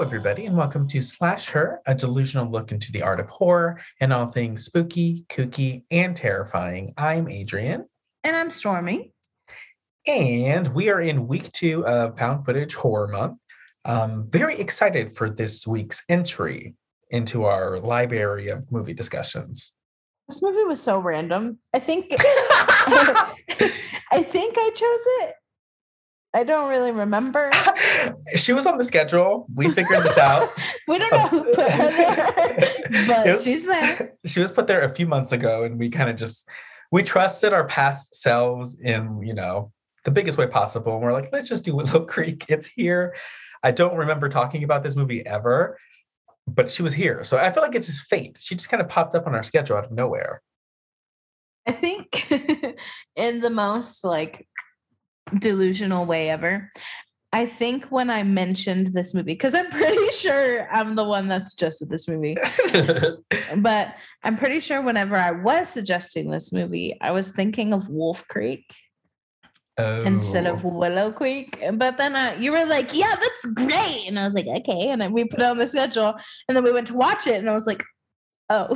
Hello, everybody, and welcome to Slash Her, a delusional look into the art of horror and all things spooky, kooky, and terrifying. I'm Adrian. And I'm Stormy. And we are in week two of Found Footage Horror Month. Um, very excited for this week's entry into our library of movie discussions. This movie was so random. I think I think I chose it. I don't really remember. she was on the schedule. We figured this out. we don't know who put her there, but was, she's there. She was put there a few months ago, and we kind of just we trusted our past selves in you know the biggest way possible. And we're like, let's just do Willow Creek. It's here. I don't remember talking about this movie ever, but she was here. So I feel like it's just fate. She just kind of popped up on our schedule out of nowhere. I think in the most like delusional way ever. I think when I mentioned this movie, because I'm pretty sure I'm the one that suggested this movie, but I'm pretty sure whenever I was suggesting this movie, I was thinking of Wolf Creek oh. instead of Willow Creek. But then uh, you were like, yeah, that's great. And I was like, okay. And then we put it on the schedule and then we went to watch it and I was like, oh.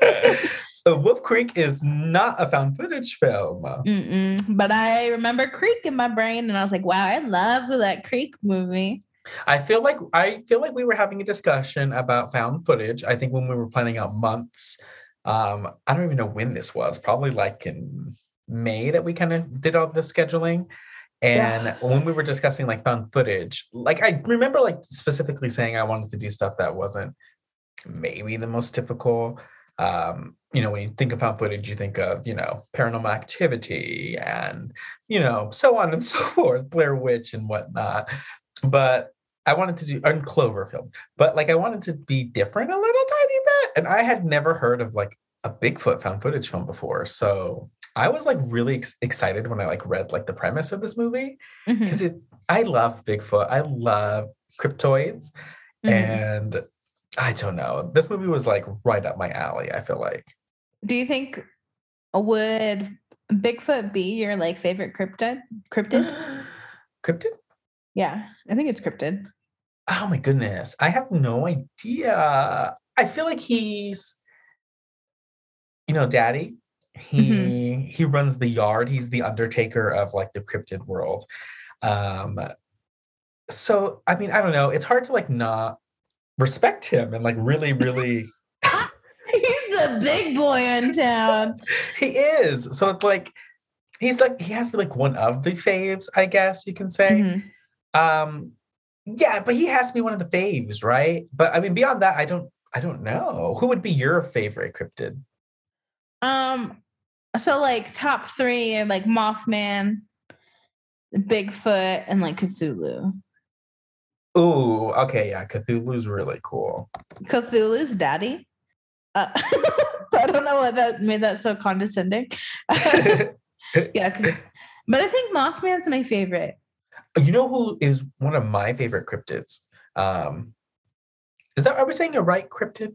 Wolf Creek is not a found footage film. Mm-mm. But I remember Creek in my brain, and I was like, "Wow, I love that Creek movie." I feel like I feel like we were having a discussion about found footage. I think when we were planning out months, um, I don't even know when this was. Probably like in May that we kind of did all the scheduling. And yeah. when we were discussing like found footage, like I remember like specifically saying I wanted to do stuff that wasn't maybe the most typical um, you know, when you think of found footage, you think of, you know, paranormal activity and, you know, so on and so forth, Blair Witch and whatnot. But I wanted to do on Cloverfield, but like I wanted to be different a little tiny bit. And I had never heard of like a Bigfoot found footage film before. So I was like really ex- excited when I like read like the premise of this movie because mm-hmm. it's I love Bigfoot. I love cryptoids. Mm-hmm. And I don't know. This movie was like right up my alley, I feel like. Do you think would Bigfoot be your like favorite cryptid? Cryptid? cryptid? Yeah, I think it's cryptid. Oh my goodness. I have no idea. I feel like he's you know, daddy. He mm-hmm. he runs the yard. He's the undertaker of like the cryptid world. Um so I mean, I don't know. It's hard to like not respect him and like really, really. he's the big boy in town. he is. So it's like he's like he has to be like one of the faves, I guess you can say. Mm-hmm. Um, yeah, but he has to be one of the faves, right? But I mean, beyond that, I don't, I don't know. Who would be your favorite cryptid? Um, so like top three are like Mothman, Bigfoot, and like Cthulhu. Ooh, okay, yeah, Cthulhu's really cool. Cthulhu's daddy. Uh, I don't know what that made that so condescending. yeah, but I think Mothman's my favorite. You know who is one of my favorite cryptids? Um, is that are we saying a right cryptid?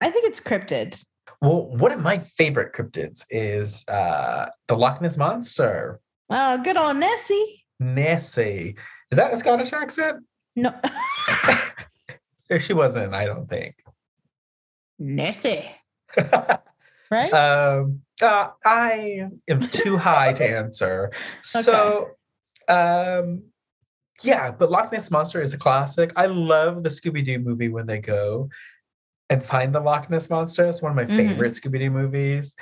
I think it's cryptid. Well, one of my favorite cryptids is uh the Loch Ness monster. Oh, good old Nessie. Nessie. Is that a Scottish accent? No. she wasn't, I don't think. Nessie. right? Um, uh, I am too high to answer. So, um, yeah, but Loch Ness Monster is a classic. I love the Scooby Doo movie when they go and find the Loch Ness Monster. It's one of my mm-hmm. favorite Scooby Doo movies.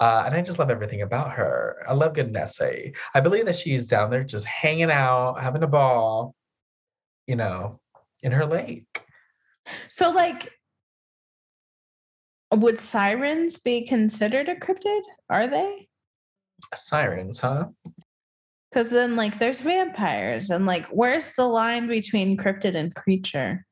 Uh, and I just love everything about her. I love good Nessie. I believe that she's down there just hanging out, having a ball, you know, in her lake. So, like, would sirens be considered a cryptid? Are they? Sirens, huh? Because then, like, there's vampires, and like, where's the line between cryptid and creature?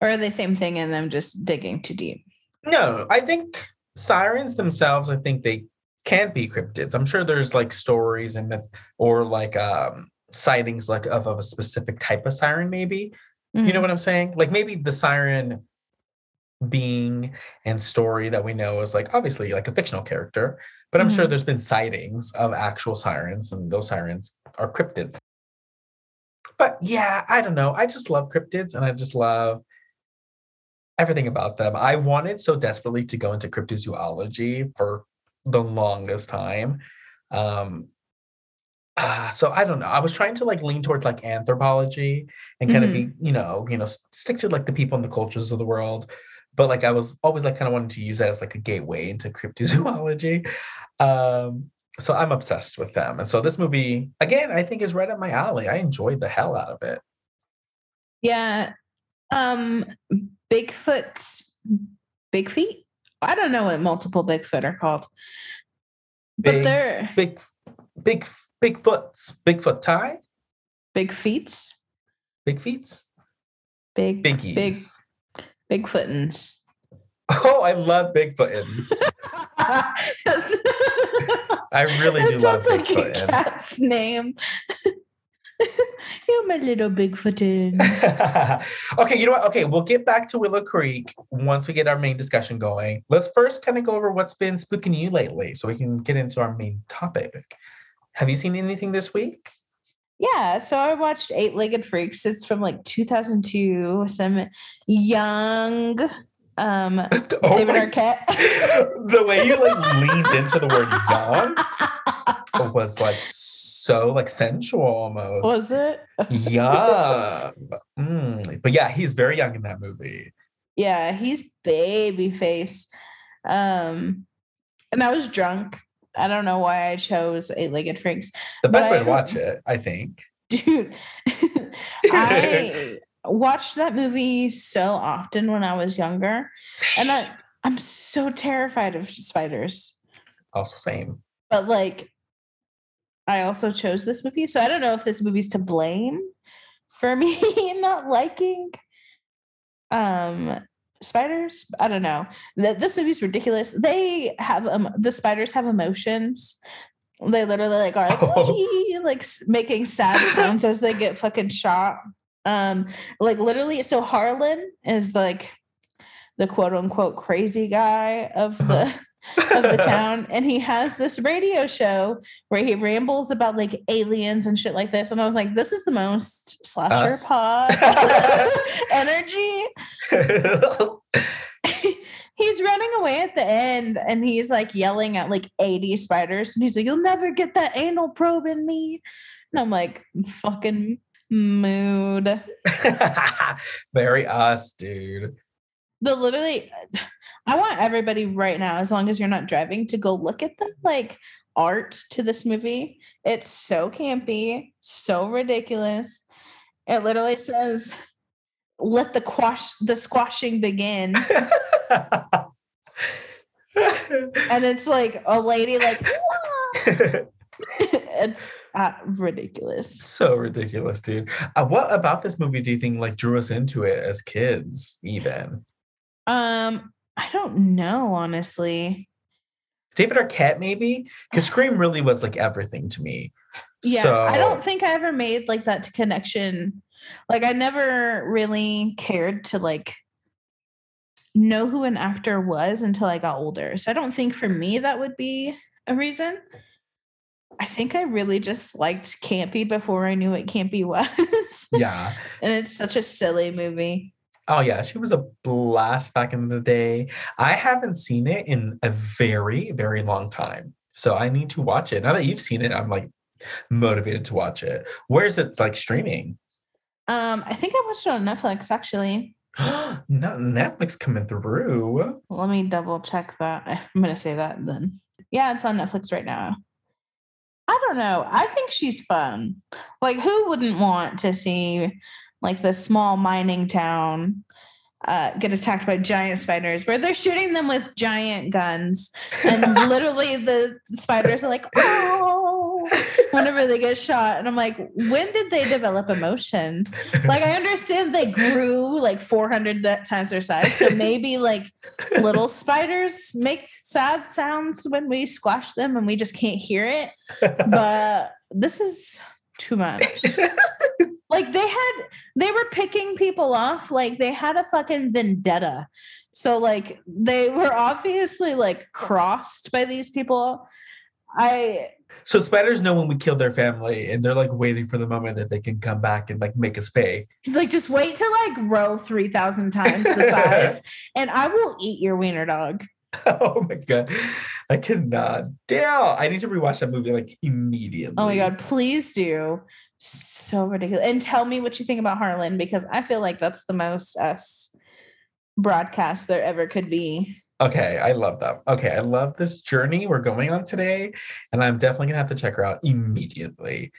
Or are they same thing and I'm just digging too deep? No, I think sirens themselves, I think they can't be cryptids. I'm sure there's like stories and myth or like um sightings like of, of a specific type of siren maybe mm-hmm. you know mm-hmm. what i'm saying like maybe the siren being and story that we know is like obviously like a fictional character but i'm mm-hmm. sure there's been sightings of actual sirens and those sirens are cryptids but yeah, I don't know. I just love cryptids and I just love everything about them. I wanted so desperately to go into cryptozoology for the longest time. Um, uh, so I don't know. I was trying to like lean towards like anthropology and kind Mhm. of be, you know, you know, stick to like the people and the cultures of the world. But like I was always like kind of wanting to use that as like a gateway into cryptozoology. Um, so I'm obsessed with them. And so this movie, again, I think is right up my alley. I enjoyed the hell out of it. Yeah. Um Bigfoot's Big Feet? I don't know what multiple Bigfoot are called. But they're Big, big, Bigfoots, Bigfoot tie, big feets. big feets, Big biggies. big Bigfootins. Oh, I love Bigfootins. I really that do love sounds like a cat's name. You're my little Bigfootins. okay, you know what? Okay, we'll get back to Willow Creek once we get our main discussion going. Let's first kind of go over what's been spooking you lately so we can get into our main topic. Have you seen anything this week? Yeah, so I watched Eight Legged Freaks. It's from like 2002. Some young um Oh David my- Arquette. the way you like leaned into the word young was like so like sensual almost. Was it? young. Mm, But yeah, he's very young in that movie. Yeah, he's baby face. Um and I was drunk. I don't know why I chose Eight Legged Freaks. The best way to watch it, I think. Dude, I watched that movie so often when I was younger. And I I'm so terrified of spiders. also same. but like I also chose this movie, so I don't know if this movie's to blame for me not liking um spiders. I don't know. Th- This movie's ridiculous. They have um the spiders have emotions. They literally like are like, Oh. Like making sad sounds as they get fucking shot. Um, like literally, so Harlan is like the quote unquote crazy guy of the of the town and he has this radio show where he rambles about like aliens and shit like this and i was like this is the most slasher Us. pod energy he's running away at the end and he's like yelling at like 80 spiders and he's like you'll never get that anal probe in me and i'm like fucking mood very us, dude. the literally i want everybody right now as long as you're not driving to go look at the like art to this movie. It's so campy so ridiculous. It literally says let the quash the squashing begin. And it's like a lady like it's uh, ridiculous. So ridiculous, dude. Uh, what about this movie do you think like drew us into it as kids, even? um i don't know honestly David Arquette, maybe? Because Scream really was like everything to me. Yeah, So, I don't think I ever made like that connection. Like I never really cared to like know who an actor was until I got older. So I don't think for me that would be a reason. I think I really just liked campy before I knew what campy was. Yeah. and it's such a silly movie. Oh yeah, she was a blast back in the day. I haven't seen it in a very, very long time. So I need to watch it. Now that you've seen it, I'm like motivated to watch it. Where is it like streaming? Um, I think I watched it on Netflix actually. Not Netflix coming through. Let me double check that. I'm gonna say that then. Yeah, it's on Netflix right now. I don't know. I think she's fun. Like, who wouldn't want to see like the small mining town uh, get attacked by giant spiders where they're shooting them with giant guns and literally the spiders are like, oh, whenever they get shot. And I'm like, when did they develop emotion? Like, I understand they grew like 400 times their size. So maybe like little spiders make sad sounds when we squash them and we just can't hear it. But this is too much. Like they had, they were picking people off like they had a fucking vendetta. So like they were obviously like crossed by these people. I So spiders know when we killed their family, and they're like waiting for the moment that they can come back and like make us pay. He's like, just wait to like grow three thousand times the size, and I will eat your wiener dog. oh my god, I cannot. Damn, I need to rewatch that movie like immediately. Oh my god, please do. So ridiculous. And tell me what you think about Harlan because I feel like that's the most us broadcast there ever could be. Okay, I love that. Okay, I love this journey we're going on today, and I'm definitely gonna have to check her out immediately.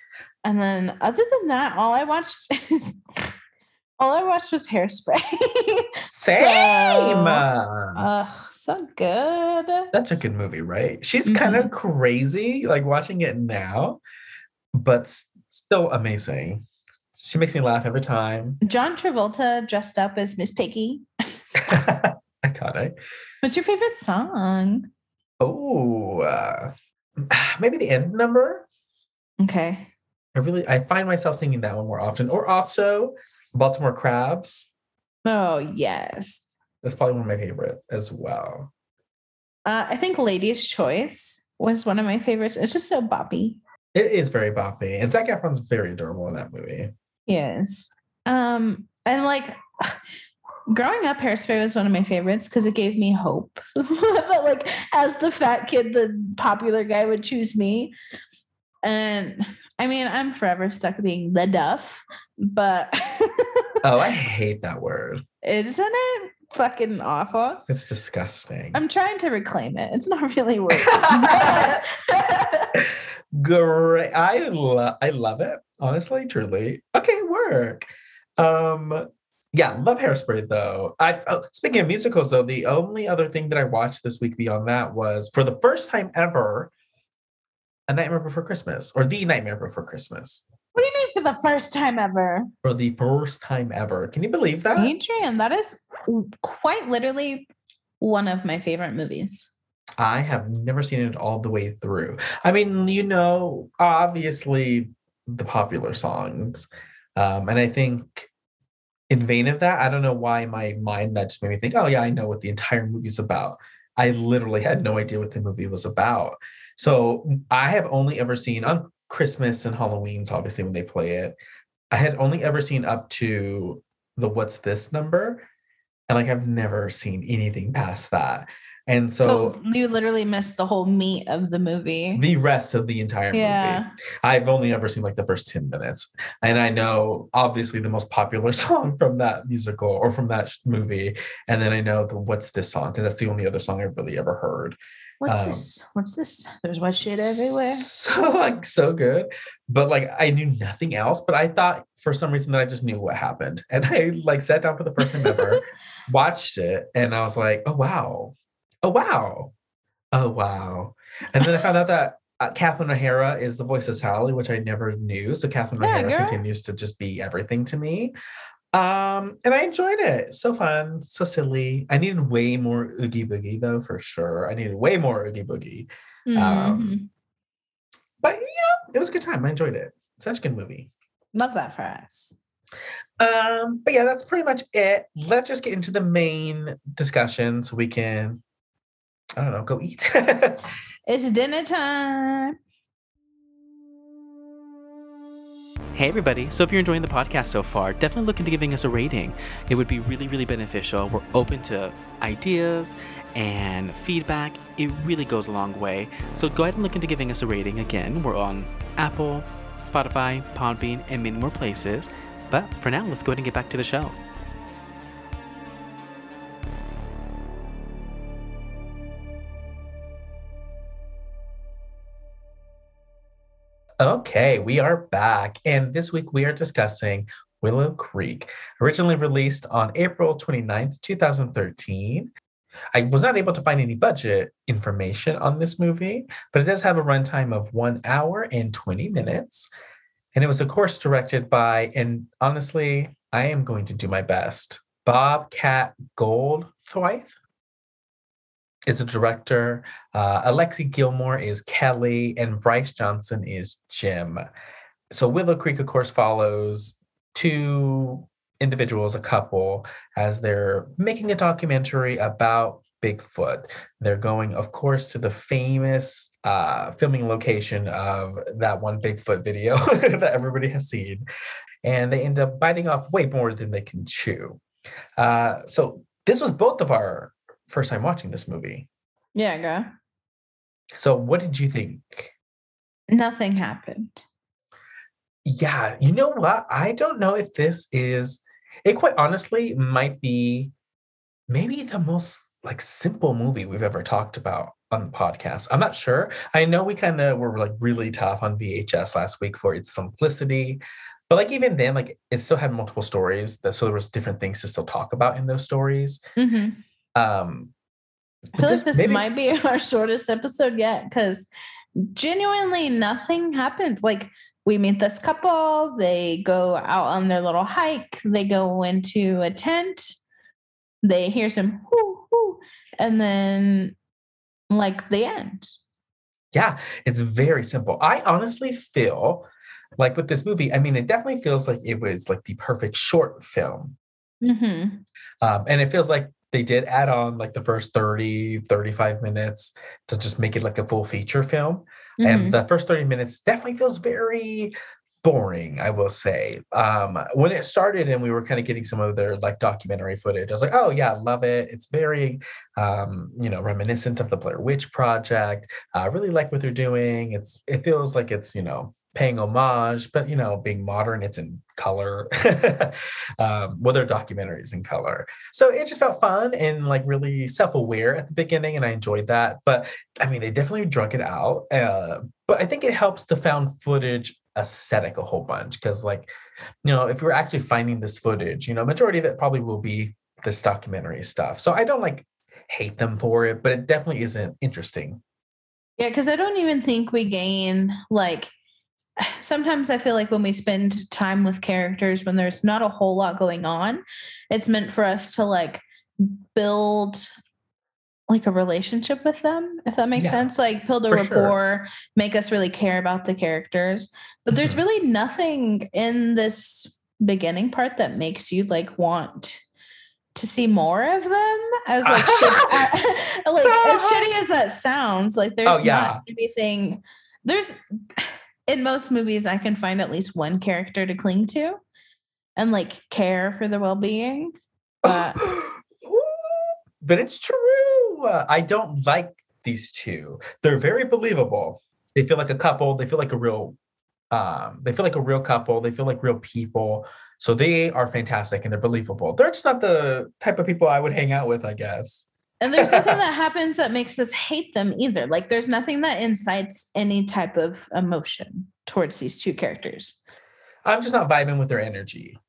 And then, other than that, all I watched, all I watched was Hairspray. Same. So, uh, so good. That's a good movie, right? She's kind of crazy, like watching it now, but s- still amazing. She makes me laugh every time. John Travolta dressed up as Miss Piggy. Iconic. What's your favorite song? Oh, uh, maybe the end number. Okay. I really, I find myself singing that one more often. Or also, Baltimore Crabs. Oh yes. That's probably one of my favorite as well. Uh, I think Lady's Choice was one of my favorites. It's just so boppy. It is very boppy, and Zac Efron's very adorable in that movie. Yes. Um, and like growing up, Hairspray was one of my favorites because it gave me hope that like as the fat kid, the popular guy would choose me. And I mean, I'm forever stuck being the duff, but Oh, I hate that word. isn't it fucking awful? It's disgusting. I'm trying to reclaim it. It's not really working. Great. I love I love it. Honestly, truly. Okay, work. Um yeah, love hairspray though. I oh, speaking of musicals though, the only other thing that I watched this week beyond that was for the first time ever, A Nightmare Before Christmas, or The Nightmare Before Christmas. what do you mean for the first time ever? For the first time ever. Can you believe that? Adrian, that is quite literally one of my favorite movies. I have never seen it all the way through. I mean, you know, obviously the popular songs. Um, and I think in vain of that, I don't know why my mind that just made me think, oh yeah, I know what the entire movie's about. I literally had no idea what the movie was about. So I have only ever seen on Christmas and Halloween's obviously when they play it. I had only ever seen up to the what's this number. And like I've never seen anything past that. And So, so you literally missed the whole meat of the movie. the rest of the entire movie. yeah. I've only ever seen like the first 10 minutes. And I know obviously the most popular song from that musical or from that movie. And then I know the what's this song because that's the only other song I've really ever heard. What's Um, this? What's this? There's wet shit everywhere. So like so good. But like I knew nothing else, but I thought for some reason that I just knew what happened. And I like sat down for the first time ever, watched it, and I was like, oh wow. Oh wow. Oh wow. And then I found out that uh, Catherine O'Hara is the voice of Sally, which I never knew. So Catherine Yeah, O'Hara girl. continues to just be everything to me. Um, and I enjoyed it. So fun, so silly. I needed way more Oogie Boogie though, for sure. I needed way more Oogie Boogie. Mhm. Um, But you know, it was a good time. I enjoyed it. Such a good movie. Love that for us. Um, but yeah, that's pretty much it. Let's just get into the main discussion so we can, I don't know, go eat. It's dinner time. Hey everybody, so if you're enjoying the podcast so far, definitely look into giving us a rating. It would be really, really beneficial. We're open to ideas and feedback. It really goes a long way. So go ahead and look into giving us a rating. Again, we're on Apple, Spotify, Podbean, and many more places. But for now, let's go ahead and get back to the show. Okay, we are back. And this week we are discussing Willow Creek, originally released on April 29th, 2013. I was not able to find any budget information on this movie, but it does have a runtime of one hour and 20 minutes. And it was, of course, directed by, and honestly, I am going to do my best. Bobcat Goldthwait is a director. Uh, Alexie Gilmore is Kelly, and Bryce Johnson is Jim. So Willow Creek, of course, follows two individuals, a couple, as they're making a documentary about Bigfoot. They're going, of course, to the famous uh, filming location of that one Bigfoot video that everybody has seen. And they end up biting off way more than they can chew. Uh, so this was both of our first time watching this movie. Yeah, go. So what did you think? Nothing happened. Yeah, you know what? I don't know if this is it quite honestly might be maybe the most like simple movie we've ever talked about on the podcast. I'm not sure. I know we kind of were like really tough on VHS last week for its simplicity, but like even then, like it still had multiple stories. That so there was different things to still talk about in those stories. Mm-hmm. Um, I feel like this maybe, might be our shortest episode yet because genuinely nothing happens. Like we meet this couple, they go out on their little hike, they go into a tent, they hear some whoo, whoo, and then like the end. Yeah, it's very simple. I honestly feel like with this movie, I mean, it definitely feels like it was like the perfect short film. Mm-hmm. Um, and it feels like they did add on like the first 30, 35 minutes to just make it like a full feature film. Mm-hmm. And the first 30 minutes definitely feels very boring, I will say. Um, when it started and we were kind of getting some of their like documentary footage, I was like, oh yeah, love it. It's very, um, you know, reminiscent of the Blair Witch Project. I really like what they're doing. It's it feels like it's you know paying homage, but you know, being modern, it's in color. um, well, their documentaries in color. So it just felt fun and like really self-aware at the beginning, and I enjoyed that. But I mean, they definitely drunk it out. Uh, but I think it helps the found footage aesthetic a whole bunch because, like, you know, if we're actually finding this footage, you know, majority of it probably will be this documentary stuff. So I don't like hate them for it, but it definitely isn't interesting. Yeah, because I don't even think we gain like sometimes I feel like when we spend time with characters when there's not a whole lot going on, it's meant for us to like build like a relationship with them, if that makes yeah, sense. Like build a rapport, sure. make us really care about the characters. But mm-hmm. there's really nothing in this beginning part that makes you like want to see more of them as like shitty, like as shitty as that sounds like there's oh, yeah. not anything there's in most movies I can find at least one character to cling to and like care for their well-being. But but it's true. I don't like these two. They're very believable. They feel like a couple. They feel like a real um they feel like a real couple. They feel like real people. So they are fantastic and they're believable. They're just not the type of people I would hang out with, I guess. And there's nothing that happens that makes us hate them either. Like there's nothing that incites any type of emotion towards these two characters. I'm just not vibing with their energy.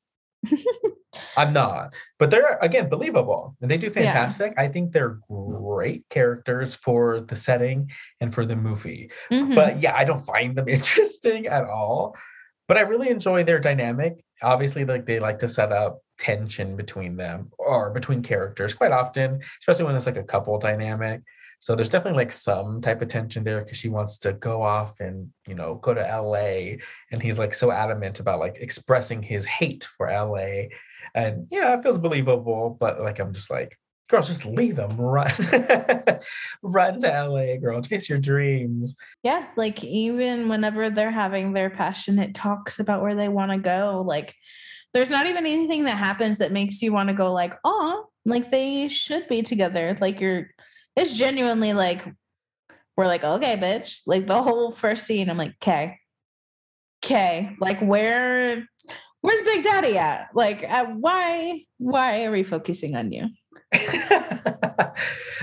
I'm not. But they're again believable and they do fantastic. Yeah. I think they're great characters for the setting and for the movie. Mm-hmm. But yeah, I don't find them interesting at all. But I really enjoy their dynamic. Obviously, like they like to set up tension between them or between characters quite often, especially when it's like a couple dynamic. So there's definitely like some type of tension there because she wants to go off and you know go to LA, and he's like so adamant about like expressing his hate for LA, and you know it feels believable. But like I'm just like, girl, just leave them, run, run to LA, girl, chase your dreams. Yeah, like even whenever they're having their passionate talks about where they want to go, like there's not even anything that happens that makes you want to go like, oh, like they should be together. Like you're, it's genuinely like, we're like, okay, bitch. Like the whole first scene, I'm like, okay, okay, like where, where's Big Daddy at? Like, uh, why, why are we focusing on you?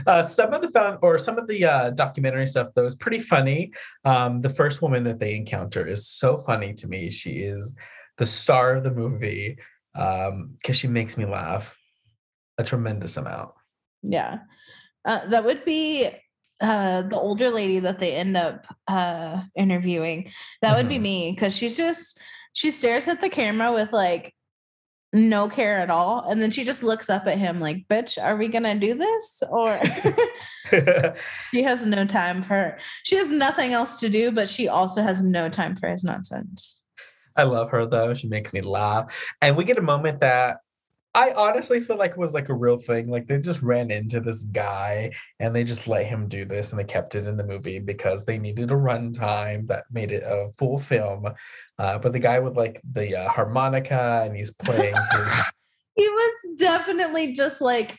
uh, some of the found or some of the uh, documentary stuff though is pretty funny. Um, the first woman that they encounter is so funny to me. She is the star of the movie because um, she makes me laugh a tremendous amount. Yeah, uh, that would be uh, the older lady that they end up uh, interviewing. That mm-hmm. would be mm-hmm. me because she's just she stares at the camera with like no care at all, and then she just looks up at him like, "Bitch, are we gonna do this?" Or she has no time for. her. She has nothing else to do, but she also has no time for his nonsense. I love her though. She makes me laugh. And we get a moment that I honestly feel like it was like a real thing. Like they just ran into this guy and they just let him do this and they kept it in the movie because they needed a runtime that made it a full film. Uh, but the guy with like the uh, harmonica and he's playing his. he was definitely just like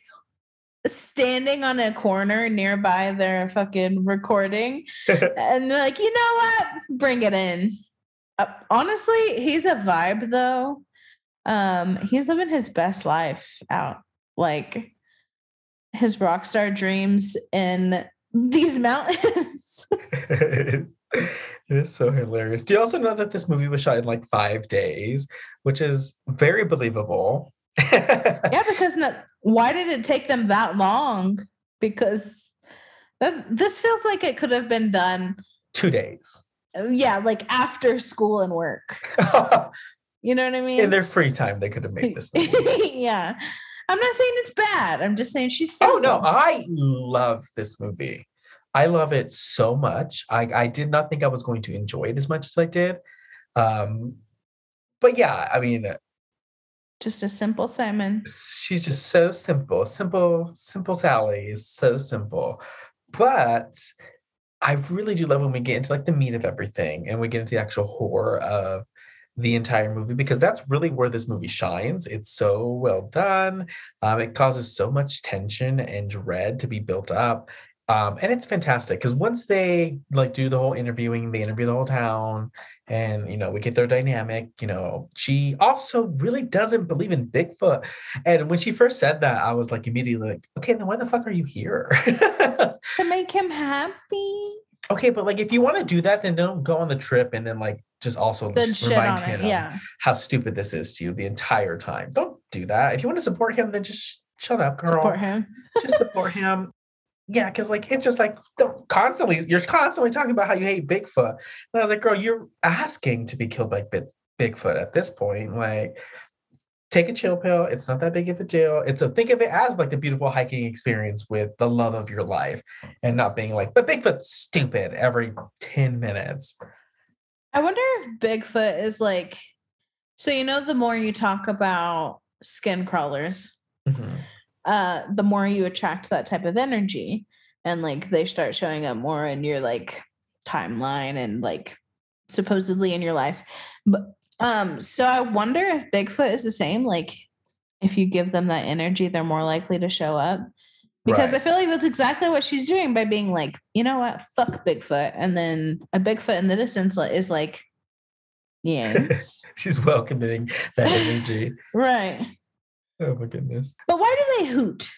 standing on a corner nearby their fucking recording and like, you know what? Bring it in. Uh, honestly, he's a vibe though um he's living his best life out like his rock star dreams in these mountains it is so hilarious. Do you also know that this movie was shot in like five days, which is very believable? yeah because no, why did it take them that long because this feels like it could have been done Two days. Yeah like after school and work you know what i mean in their free time, they could have made this movie. yeah i'm not saying it's bad i'm just saying she's so. Oh no. I love this movie. I love it so much. I, I did not think I was going to enjoy it as much as I did. Um, but yeah, I mean, just a simple simon she's just so simple. Simple, simple Sally is so simple. But I really do love when we get into like the meat of everything and we get into the actual horror of the entire movie because that's really where this movie shines. It's so well done. Um, it causes so much tension and dread to be built up. Um, and it's fantastic because once they like do the whole interviewing, they interview the whole town, and you know we get their dynamic. You know, she also really doesn't believe in Bigfoot, and when she first said that, I was like immediately like, okay, then why the fuck are you here? to make him happy okay, but like if you want to do that, then don't go on the trip and then like just also then just remind him yeah how stupid this is to you the entire time. Don't do that. If you want to support him, then just shut up, girl. support him just support him. Yeah, because like it's just like don't constantly you're constantly talking about how you hate Bigfoot. And I was like, girl, you're asking to be killed by Big, Bigfoot at this point. Like, take a chill pill. It's not that big of a deal. It's a think of it as like the beautiful hiking experience with the love of your life and not being like, but Bigfoot's stupid every 10 minutes. I wonder if Bigfoot is like, so you know, the more you talk about skin crawlers, Mhm. Uh, the more you attract that type of energy, and like they start showing up more in your like timeline and like supposedly in your life. But um, so I wonder if Bigfoot is the same. Like, if you give them that energy, they're more likely to show up. Because I feel like that's exactly what she's doing by being like, you know what, fuck Bigfoot, and then a Bigfoot in the distance is like, yes, She's welcoming that energy. right. Oh my goodness. But why do they hoot?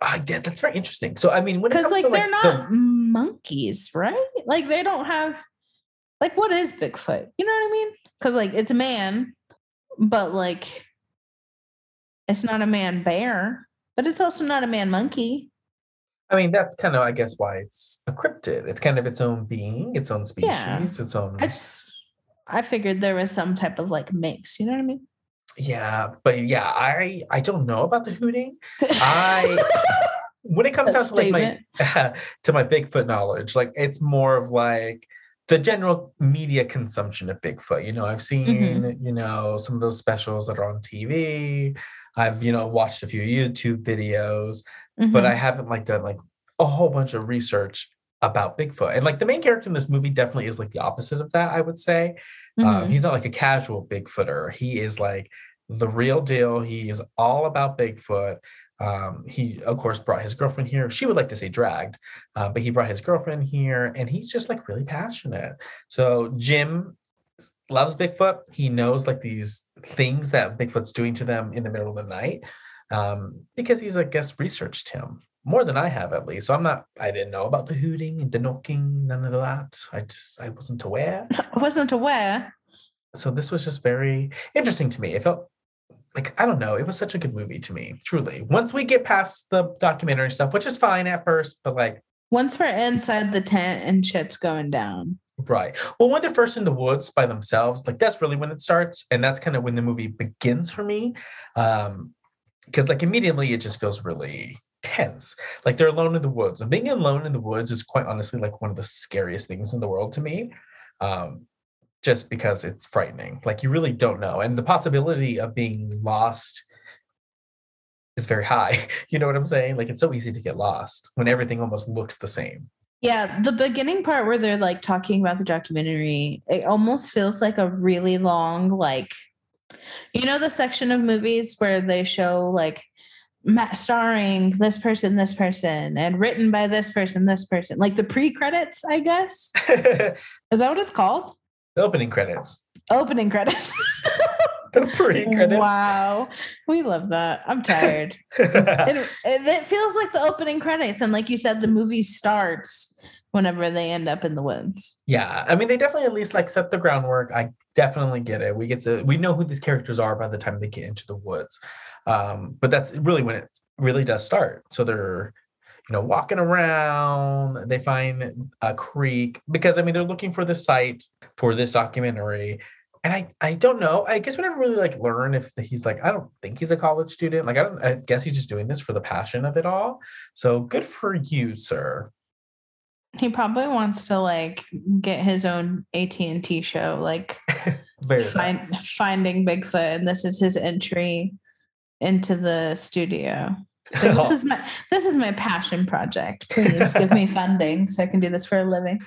Ah, yeah, that's very interesting. So I mean, when Because like to they're like the- not monkeys, right? Like they don't have like what is Bigfoot? You know what I mean? Because like it's a man, but like it's not a man bear, but it's also not a man monkey. I mean, that's kind of, I guess, why it's a cryptid. It's kind of its own being, its own species, Yeah. its own. I just I figured there was some type of like mix. You know what I mean? Yeah, but yeah, I I don't know about the hooting. I when it comes down to like my to my Bigfoot knowledge, like it's more of like the general media consumption of Bigfoot. You know, I've seen Mm-hmm. you know some of those specials that are on TV. I've you know watched a few YouTube videos, but Mhm. I haven't like done like a whole bunch of research about Bigfoot. And like the main character in this movie definitely is like the opposite of that, I would say. Um, Mhm. he's not like a casual Bigfooter. He is like the real deal. He is all about Bigfoot. Um, he, of course, brought his girlfriend here. She would like to say dragged, uh, but he brought his girlfriend here and he's just like really passionate. So, Jim loves Bigfoot. He knows like these things that Bigfoot's doing to them in the middle of the night um, because he's, I guess, researched him more than I have at least. So, I'm not, I didn't know about the hooting and the knocking, none of that. I just, I wasn't aware I wasn't aware. so this was just very interesting to me. It felt like I don't know, it was such a good movie to me, truly. Once we get past the documentary stuff, which is fine at first, but like Once we're inside the tent and shit's going down. right. Well, when they're first in the woods by themselves, like that's really when it starts, and that's kind of when the movie begins for me. Um, because like immediately it just feels really tense. Like they're alone in the woods. And being alone in the woods is quite honestly like one of the scariest things in the world to me. Um, just because it's frightening. Like you really don't know. And the possibility of being lost is very high. You know what I'm saying? Like it's so easy to get lost when everything almost looks the same. Yeah, the beginning part where they're like talking about the documentary, it almost feels like a really long, like, you know, the section of movies where they show like starring this person, this person, and written by this person, this person, like the pre credits, I guess. Is that what it's called? The opening credits. Opening credits. The pre credits. wow, we love that. I'm tired. it, it, feels like the opening credits, and like you said, the movie starts whenever they end up in the woods. Yeah, I mean, they definitely at least like set the groundwork. I definitely get it. We get to we know who these characters are by the time they get into the woods. Um, but that's really when it really does start. So they're you know walking around. They find a creek because I mean they're looking for the site for this documentary. And I, I don't know. I guess we never really like learn if he's like, I don't think he's a college student. Like, I don't, I guess he's just doing this for the passion of it all. So good for you, sir. He probably wants to like get his own AT and T show, like find, finding Bigfoot, and this is his entry into the studio. So this is my this is my passion project. Please give me funding so I can do this for a living.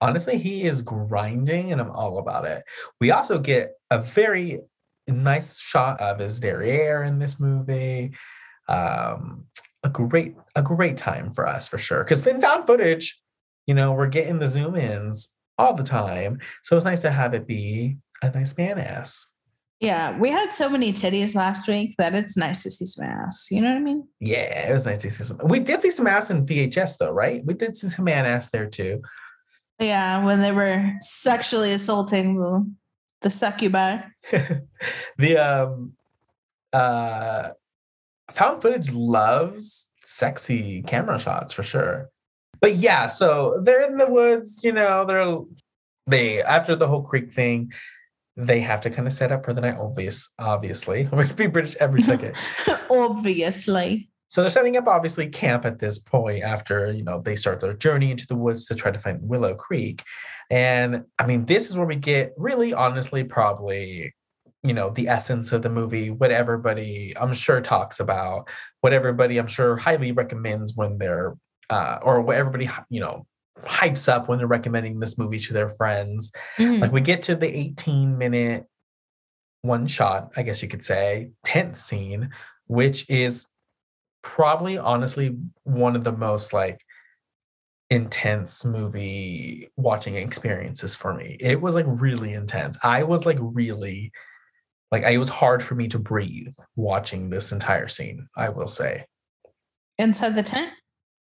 honestly, he is grinding and I'm all about it. We also get a very nice shot of his derriere in this movie. Um, a great, a great time for us for sure. Because in found footage, you know, we're getting the zoom ins all the time. So it's nice to have it be a nice man ass. Yeah, we had so many titties last week that it's nice to see some ass. You know what I mean? Yeah, it was nice to see some. We did see some ass in VHS though, right? We did see some man ass there too. Yeah, when they were sexually assaulting the the succubi. the um uh found footage loves sexy camera shots for sure but yeah so they're in the woods you know they're they after the whole creek thing they have to kind of set up for the night obvious obviously we're gonna be british every second Obviously. so they're setting up obviously camp at this point after you know they start their journey into the woods to try to find Willow Creek. And I mean, this is where we get really honestly probably you know the essence of the movie what everybody i'm sure talks about what everybody i'm sure highly recommends when they're uh, or what everybody you know hypes up when they're recommending this movie to their friends Mhm. like we get to the 18 minute one shot, I guess you could say, tent scene, which is probably honestly one of the most like intense movie watching experiences for me. It was like really intense. I was like really like it was hard for me to breathe watching this entire scene, I will say. Inside the tent.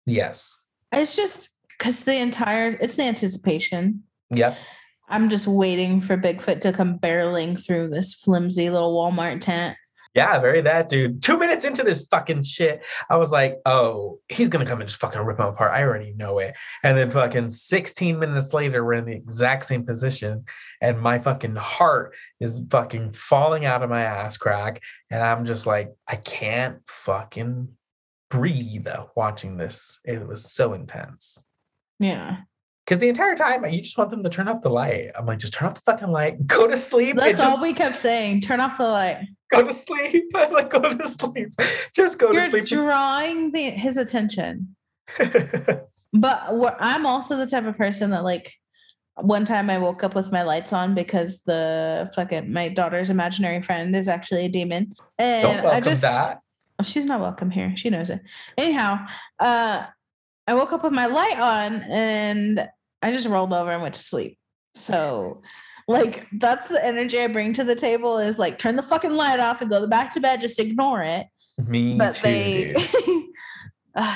Yes. It's just because the entire it's the anticipation. Yep. I'm just waiting for Bigfoot to come barreling through this flimsy little Walmart tent. Yeah, very that dude. Two minutes into this fucking shit, I was like, oh, he's gonna come and just fucking rip him apart. I already know it. And then fucking 16 minutes later, we're in the exact same position, and my fucking heart is fucking falling out of my ass crack. And I'm just like, I can't fucking breathe uh, watching this. It was so intense. Yeah. Because the entire time you just want them to turn off the light. I'm like, just turn off the fucking light, go to sleep. That's just- all we kept saying. Turn off the light. go to sleep. I was like, go to sleep. Just go You're to sleep. drawing the, his attention. But what, I'm also the type of person that like one time I woke up with my lights on because the fucking my daughter's imaginary friend is actually a demon. And I just that. Oh, she's not welcome here. She knows it. Anyhow, uh I woke up with my light on and I just rolled over and went to sleep. So like that's the energy I bring to the table is like turn the fucking light off and go back to bed, just ignore it. Me But too. they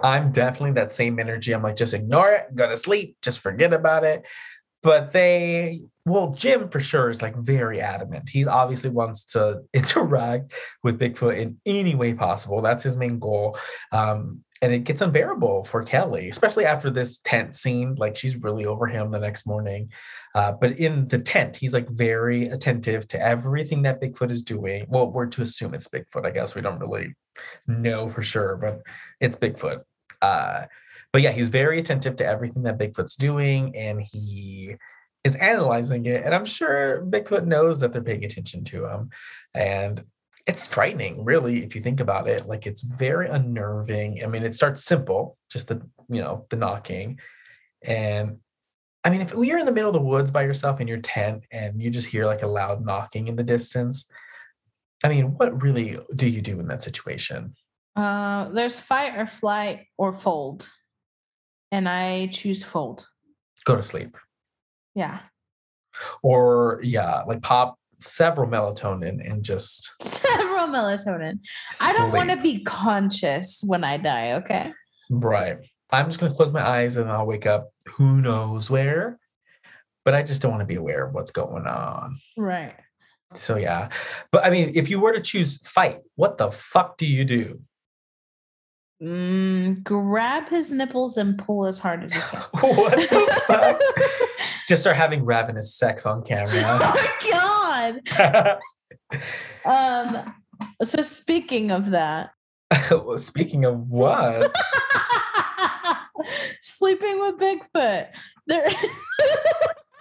I'm definitely that same energy. I'm like, just ignore it, go to sleep, just forget about it. But they, well, Jim for sure is like very adamant. He obviously wants to interact with Bigfoot in any way possible. That's his main goal. Um, and it gets unbearable for Kelly, especially after this tent scene. Like she's really over him the next morning. Uh, but in the tent, he's like very attentive to everything that Bigfoot is doing. Well, we're to assume it's Bigfoot. I guess we don't really know for sure, but it's Bigfoot. Uh, but yeah, he's very attentive to everything that Bigfoot's doing, and he is analyzing it. And I'm sure Bigfoot knows that they're paying attention to him. And it's frightening, really, if you think about it. Like it's very unnerving. I mean, it starts simple, just the you know the knocking, and I mean, if you're in the middle of the woods by yourself in your tent and you just hear like a loud knocking in the distance, I mean, what really do you do in that situation? Uh, there's fight or flight or fold, and I choose fold. Go to sleep, Yeah, or yeah, like pop several melatonin and just several melatonin. I don't want to be conscious when I die. Okay. Right. I'm just going to close my eyes and I'll wake up who knows where. But I just don't want to be aware of what's going on. Right. So, yeah. But I mean, if you were to choose fight, what the fuck do you do? Mm, grab his nipples and pull as hard as you can. what the fuck? Just start having ravenous sex on camera. oh my god. Um. So speaking of that, Speaking of what? sleeping with Bigfoot. There.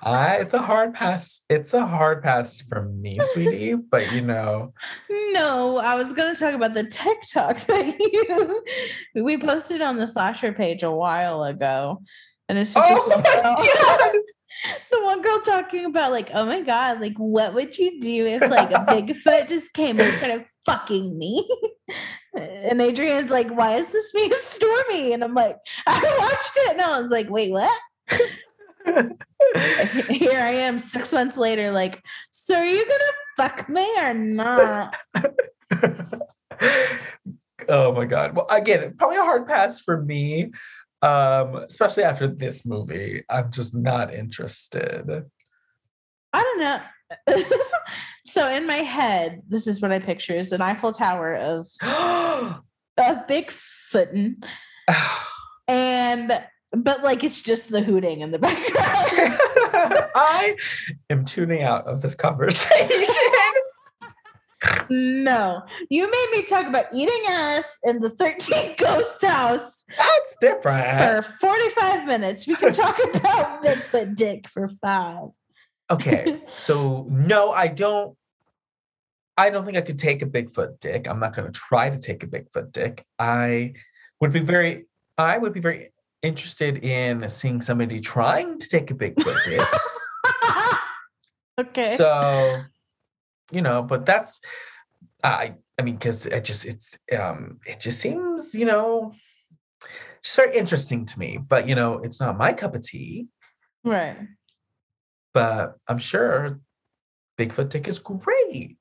I, it's a hard pass. It's a hard pass for me, sweetie. But you know, no, I was going to talk about the TikTok that you we posted on the slasher page a while ago, and it's just oh my god! the one girl talking about like, oh my god, like what would you do if like a Bigfoot just came and started fucking me? And Adrian's like, why is this being stormy? And I'm like, I watched it, and I was like, wait, what? Here I am six months later, like, so are you gonna fuck me or not? oh my god. Well, again, probably a hard pass for me. Um, especially after this movie. I'm just not interested. I don't know. so in my head, this is what I picture is an Eiffel Tower of of Bigfootin, and but like it's just the hooting in the background. I am tuning out of this conversation. no, you made me talk about eating ass in the 13th ghost house That's different. for 45 minutes. We can talk about Bigfoot dick for five. Okay. So no, I don't. I don't think I could take a Bigfoot dick. I'm not going to try to take a Bigfoot dick. I would be very. I would be very interested in seeing somebody trying to take a Bigfoot dick. okay. so, you know, but that's. I. I mean, because it just it's um it just seems you know just very interesting to me. But you know, it's not my cup of tea. right. But I'm sure Bigfoot dick is great.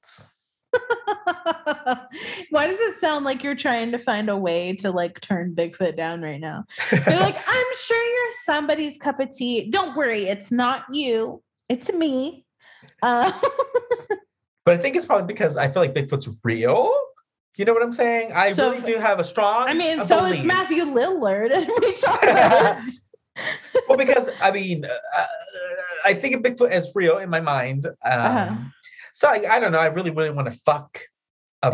Why does it sound like you're trying to find a way to like turn Bigfoot down right now? You're like, I'm sure you're somebody's cup of tea. Don't worry, it's not you, it's me. Uh, But I think it's probably because I feel like Bigfoot's real. You know what I'm saying? I So- really do have a strong. I mean, so is. Matthew Lillard, and we talk about this. Well, because I mean, uh, I think of Bigfoot as real in my mind. Um, Uh-huh. So I, I don't know. I really, really want to fuck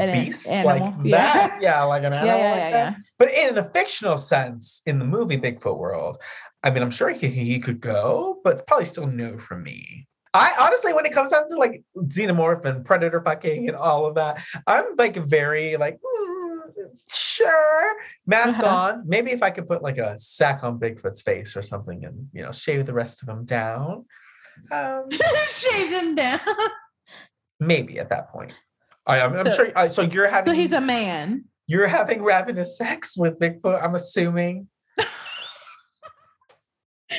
a An beast animal, like yeah. that. Yeah, like an animal. yeah, like yeah, that. yeah. But in a fictional sense, in the movie Bigfoot world, I mean, I'm sure he, he could go, but it's probably still new for me. I honestly, when it comes down to like xenomorph and predator fucking and all of that, I'm like very like, "Mm, sure, mask Uh-huh. on. Maybe if I could put like a sack on Bigfoot's face or something and, you know, shave the rest of him down. Um, Shave him down. maybe at that point. I, I'm, I'm So- sure. Uh, so you're having So he's a man. you're having ravenous sex with Bigfoot. I'm assuming.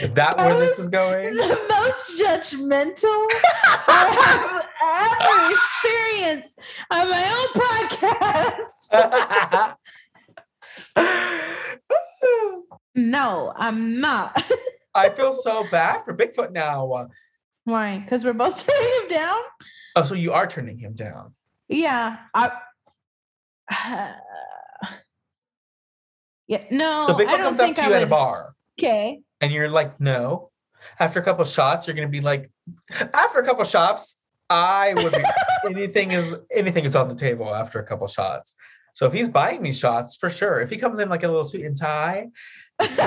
Is that where this is going? The most judgmental I have ever experienced on my own podcast. No, I'm not. I feel so bad for Bigfoot now. Why? Because we're both turning him down? Oh, so you are turning him down. Yeah. I, yeah. No, So I Bigfoot don't comes up think to I you at a bar Okay. and you're like, no. After a couple shots, you're gonna be like, after a couple shots, I would be anything is anything is on the table after a couple shots. So if he's buying me shots, for sure. If he comes in like a little suit and tie and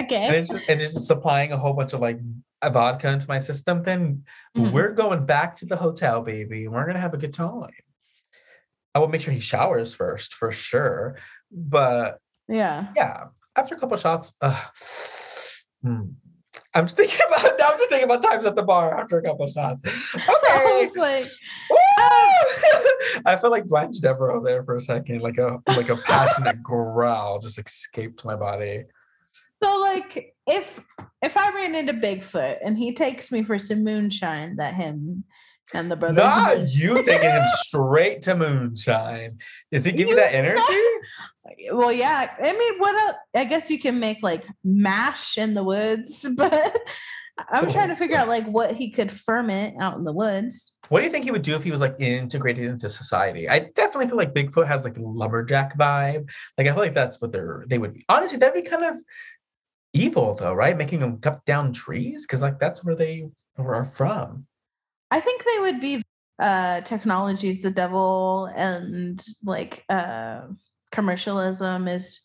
okay. it's just, and it's just supplying a whole bunch of like a vodka into my system, then Mhm. we're going back to the hotel, baby, and we're gonna have a good time. I will make sure he showers first for sure. But Yeah. yeah, after a couple shots, uh. I'm just thinking about now. I'm just thinking about times at the bar after a couple shots. Okay, like, I felt like Blanche Devereaux there for a second, like a like a passionate growl just escaped my body. So like if if I ran into Bigfoot and he takes me for some moonshine that him and the brothers Not you taking him straight to moonshine. Does he give you that energy? well yeah i mean what else? i guess you can make like mash in the woods but i'm trying to figure out like what he could ferment out in the woods What do you think he would do if he was like integrated into society? I definitely feel like Bigfoot has like a lumberjack vibe. Like I feel like that's what they're they would be. Honestly, that'd be kind of evil though, right? Making them cut down trees because like that's where they are from. i think they would be uh technology's the devil and like uh commercialism is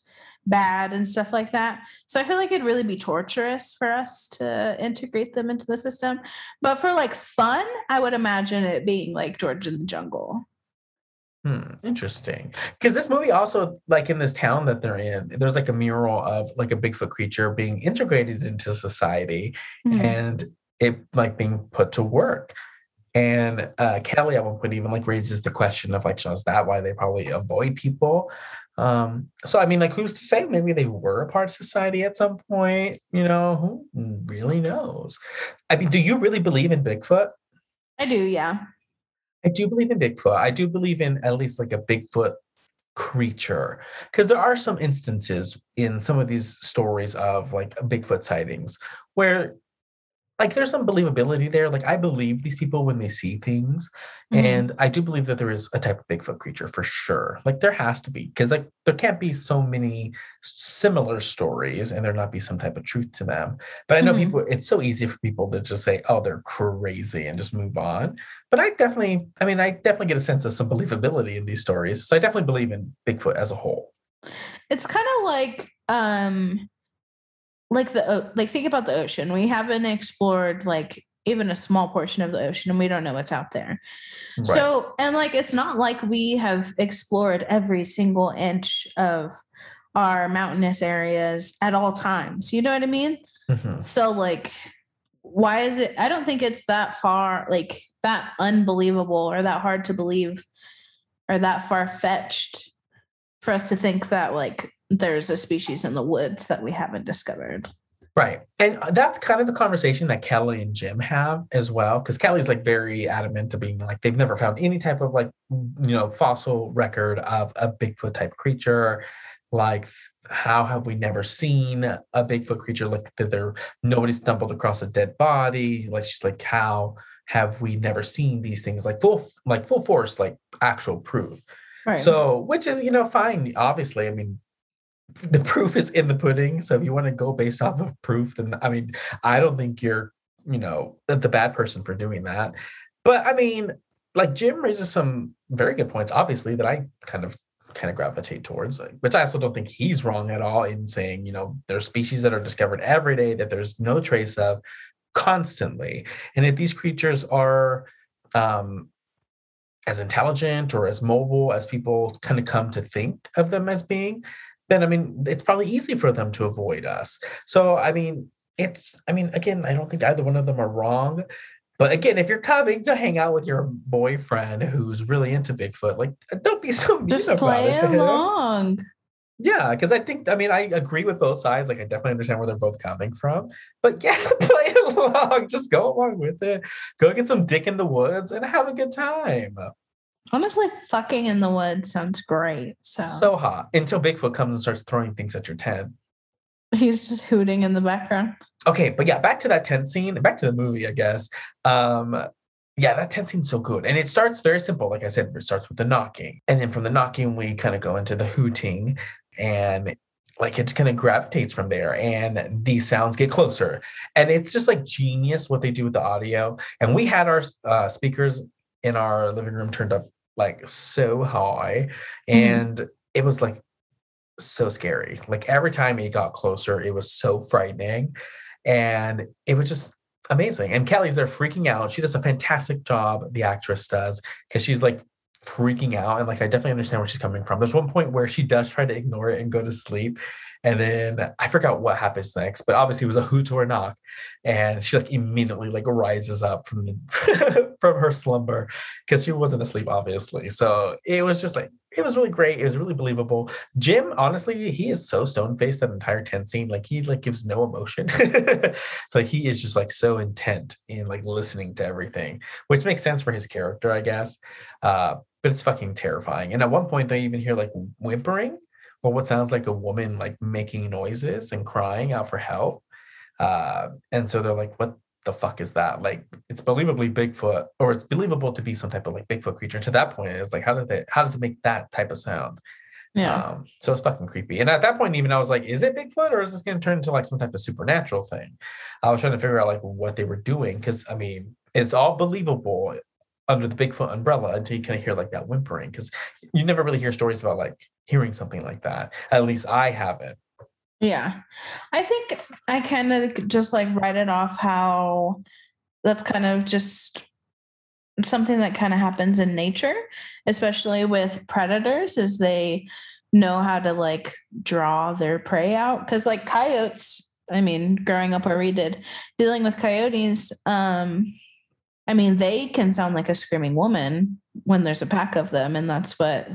bad and stuff like that so i feel like it'd really be torturous for us to integrate them into the system but for like fun i would imagine it being like george in the jungle Hmm, interesting. Because this movie also, like in this town that they're in, there's like a mural of like a Bigfoot creature being integrated into society Mhm. and it like being put to work. And uh, Kelly at one point even like raises the question of like, so is that why they probably avoid people? Um, so I mean, like, who's to say maybe they were a part of society at some point? You know, who really knows? I mean, do you really believe in Bigfoot? i do yeah I do believe in Bigfoot. I do believe in at least like a Bigfoot creature because there are some instances in some of these stories of like Bigfoot sightings where like there's some believability there. Like I believe these people when they see things, Mhm. and I do believe that there is a type of Bigfoot creature for sure. Like there has to be because like there can't be so many similar stories and there not be some type of truth to them. But I know Mhm. people. It's so easy for people to just say, "Oh, they're crazy" and just move on. But I definitely, I mean, I definitely get a sense of some believability in these stories. So I definitely believe in Bigfoot as a whole. it's kind of like um like the like think about the ocean we haven't explored like even a small portion of the ocean and we don't know what's out there Right. so and like it's not like we have explored every single inch of our mountainous areas at all times you know what i mean Mhm. so like why is it i don't think it's that far like that unbelievable or that hard to believe or that far fetched for us to think that like there's a species in the woods that we haven't discovered Right. And that's kind of the conversation that Kelly and Jim have as well. Because Kelly's like very adamant to being like, they've never found any type of like, you know, fossil record of a Bigfoot type creature. Like, how have we never seen a Bigfoot creature? Like, that there, nobody stumbled across a dead body. Like, she's like, how have we never seen these things like full, like full force, like actual proof? right So, which is, you know, fine. Obviously, I mean, the proof is in the pudding. So if you want to go based off of proof, then I mean, I don't think you're, you know, the bad person for doing that. But I mean, like Jim raises some very good points, obviously, that I kind of kind of gravitate towards, which I also don't think he's wrong at all in saying, you know, there's species that are discovered every day that there's no trace of constantly. And if these creatures are um as intelligent or as mobile as people kind of come to think of them as being, then I mean, it's probably easy for them to avoid us. So, I mean, it's, I mean, again, I don't think either one of them are wrong. But again, if you're coming to hang out with your boyfriend who's really into Bigfoot, like, uh, don't be so mean just about play it to him. along Yeah, because I think I mean I agree with both sides. Like I definitely understand where they're both coming from. But yeah, play along. Just go along with it. Go get some dick in the woods and have a good time. Honestly fucking in the woods sounds great so, So hot until Bigfoot comes and starts throwing things at your tent. he's just hooting in the background Okay, but yeah, back to that tent scene. Back to the movie, I guess. Um, yeah, that tent scene's so good, and it starts very simple. Like I said, it starts with the knocking, and then from the knocking, we kind of go into the hooting, and like it kind of gravitates from there, and these sounds get closer, and it's just like genius what they do with the audio. And we had our uh, speakers in our living room turned up like so high, Mhm. and it was like so scary. Like every time it got closer, it was so frightening. And it was just amazing. And Kelly's there freaking out. She does a fantastic job, the actress does, because she's like freaking out and like I definitely understand where she's coming from. There's one point where she does try to ignore it and go to sleep. And then I forgot what happens next, but obviously it was a hoot or a knock. And she like immediately like rises up from the from her slumber because she wasn't asleep, obviously. So it was just like it was really great. It was really believable. Jim, honestly, he is so stone faced that entire tent scene. Like he like gives no emotion. like he is just like so intent in like listening to everything, which makes sense for his character, I guess. Uh, but it's fucking terrifying. And at one point, they even hear like whimpering or what sounds like a woman like making noises and crying out for help. Uh, and so they're like, what the fuck is that? Like, it's believably Bigfoot, or it's believable to be some type of like Bigfoot creature. And to that point, it's like, how did they, how does it make that type of sound? Yeah. Um, so it's fucking creepy. And at that point, even I was like, is it Bigfoot or is this going to turn into like some type of supernatural thing? I was trying to figure out like what they were doing because I mean, it's all believable under the Bigfoot umbrella until you kind of hear like that whimpering because you never really hear stories about like hearing something like that. At least I haven't. Yeah. I think I kind of just like write it off how that's kind of just something that kind of happens in nature, especially with predators, is they know how to like draw their prey out. Cause like coyotes, I mean, growing up where we did, dealing with coyotes, um, I mean, they can sound like a screaming woman when there's a pack of them, and that's what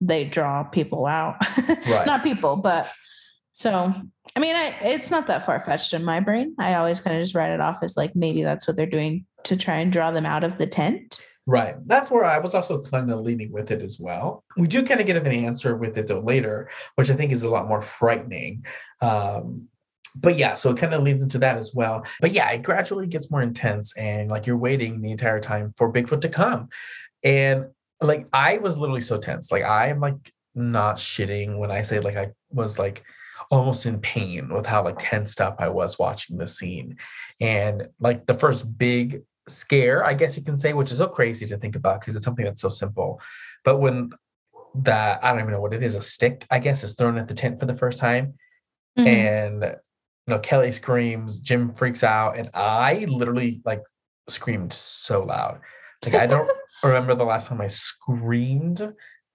they draw people out. Right. not people, but so I mean, I, it's not that far fetched in my brain. I always kind of just write it off as like maybe that's what they're doing to try and draw them out of the tent. Right. That's where I was also kind of leaning with it as well. We do kind of get an answer with it though later, which I think is a lot more frightening. Um, but yeah, so it kind of leads into that as well. But yeah, it gradually gets more intense and like you're waiting the entire time for Bigfoot to come. And like I was literally so tense. Like I am like not shitting when I say like I was like almost in pain with how like tensed up I was watching the scene. And like the first big scare, I guess you can say, which is so crazy to think about because it's something that's so simple. But when that I don't even know what it is, a stick, I guess, is thrown at the tent for the first time. Mhm. And you know, Kelly screams, Jim freaks out, and I literally like screamed so loud. Like I don't remember the last time I screamed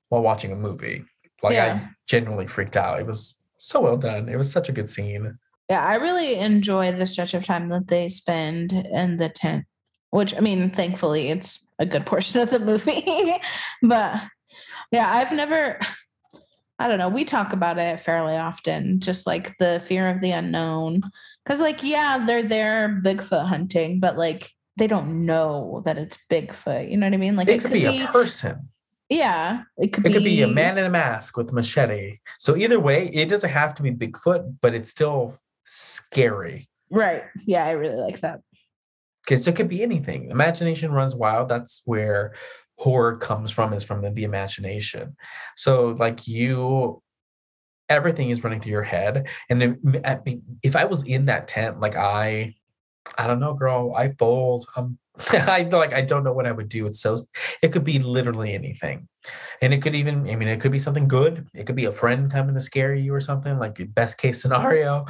while watching a movie. Like Yeah. I genuinely freaked out. It was so well done. It was such a good scene. Yeah, I really enjoy the stretch of time that they spend in the tent, which I mean, thankfully, it's a good portion of the movie. but yeah, I've never, I don't know, we talk about it fairly often, just like the fear of the unknown. Cause, like, yeah, they're there Bigfoot hunting, but like, they don't know that it's Bigfoot. You know what I mean? Like, It, could, be, a person. yeah, it could It be, could be a man in a mask with a machete. So either way, it doesn't have to be Bigfoot, but it's still scary. Right. Yeah, I really like that. because it could be anything. Imagination runs wild. That's where horror comes from, is from the, the imagination. So, like you, everything is running through your head. And then, I mean, if I was in that tent, like I, I don't know, girl, I fold. Um, I like I don't know what I would do. It's so it could be literally anything, and it could even I mean it could be something good. It could be a friend coming to scare you or something like best case scenario.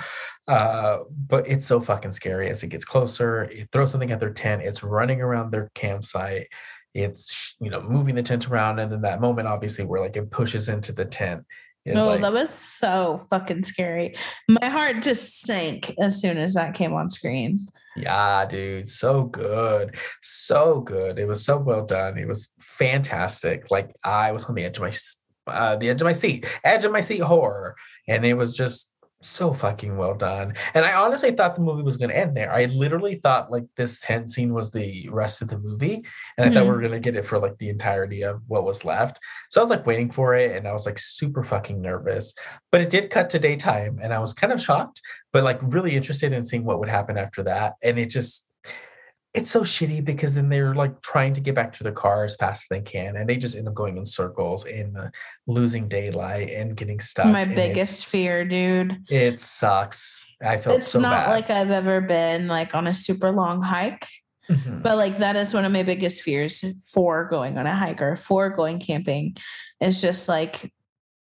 Uh, but it's so fucking scary as it gets closer. It throws something at their tent. It's running around their campsite. It's you know moving the tent around, and then that moment obviously where like it pushes into the tent. Is No, like, Oh, that was so fucking scary. My heart just sank as soon as that came on screen. Yeah, dude, so good. So good. It was so well done. It was fantastic. Like I was on the edge of my uh the edge of my seat, edge of my seat horror. And it was just so fucking well done. And I honestly thought the movie was gonna end there. I literally thought like this tent scene was the rest of the movie. And I thought we Mhm. were gonna get it for like the entirety of what was left. So I was like waiting for it and I was like super fucking nervous. But it did cut to daytime and I was kind of shocked but like really interested in seeing what would happen after that. And it just, it's so shitty because then they're like trying to get back to their car as fast as they can, and they just end up going in circles and uh, losing daylight and getting stuck. My and biggest fear, dude. It sucks. I felt It's so not bad. like I've ever been like on a super long hike, Mhm. but like that is one of my biggest fears for going on a hike or for going camping. it's just like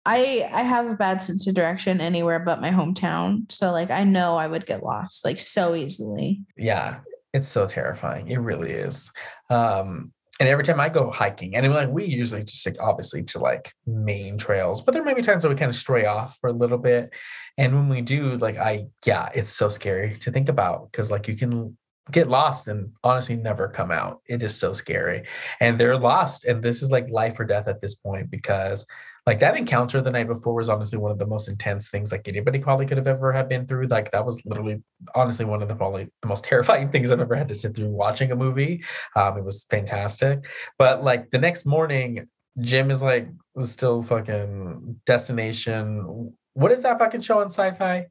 I I have a bad sense of direction anywhere but my hometown. So like I know I would get lost like so easily. yeah, it's so terrifying. It really is. Um, and every time I go hiking, and like we usually just like obviously to like main trails, but there may be times where we kind of stray off for a little bit. And when we do, like I, yeah, it's so scary to think about because like you can get lost and honestly never come out. It is so scary. And they're lost. And this is like life or death at this point because like that encounter the night before was honestly one of the most intense things like anybody probably could have ever have been through. Like that was literally honestly one of the probably the most terrifying things I've ever had to sit through watching a movie. Um, it was fantastic. But like the next morning, Jim is like still fucking destination. What is that fucking show on sci-fi?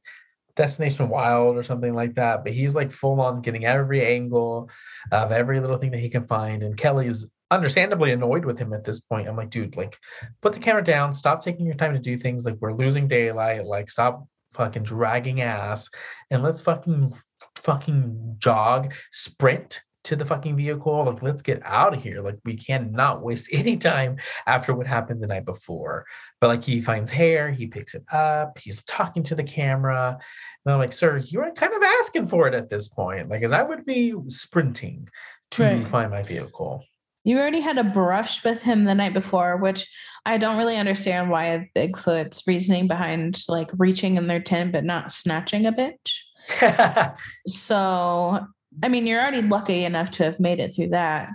Destination Wild or something like that. But he's like full on getting every angle of every little thing that he can find. And Kelly's understandably annoyed with him at this point. I'm like, dude, like, put the camera down. Stop taking your time to do things. Like, we're losing daylight. Like, stop fucking dragging ass and let's fucking fucking jog, sprint to the fucking vehicle. Like, let's get out of here. Like, we cannot waste any time after what happened the night before. But like, he finds hair, he picks it up, he's talking to the camera. And I'm like, sir, you're kind of asking for it at this point. Like, as I would be sprinting to right. find my vehicle. You already had a brush with him the night before, which I don't really understand why Bigfoot's reasoning behind like reaching in their tent but not snatching a bitch. so, I mean, you're already lucky enough to have made it through that.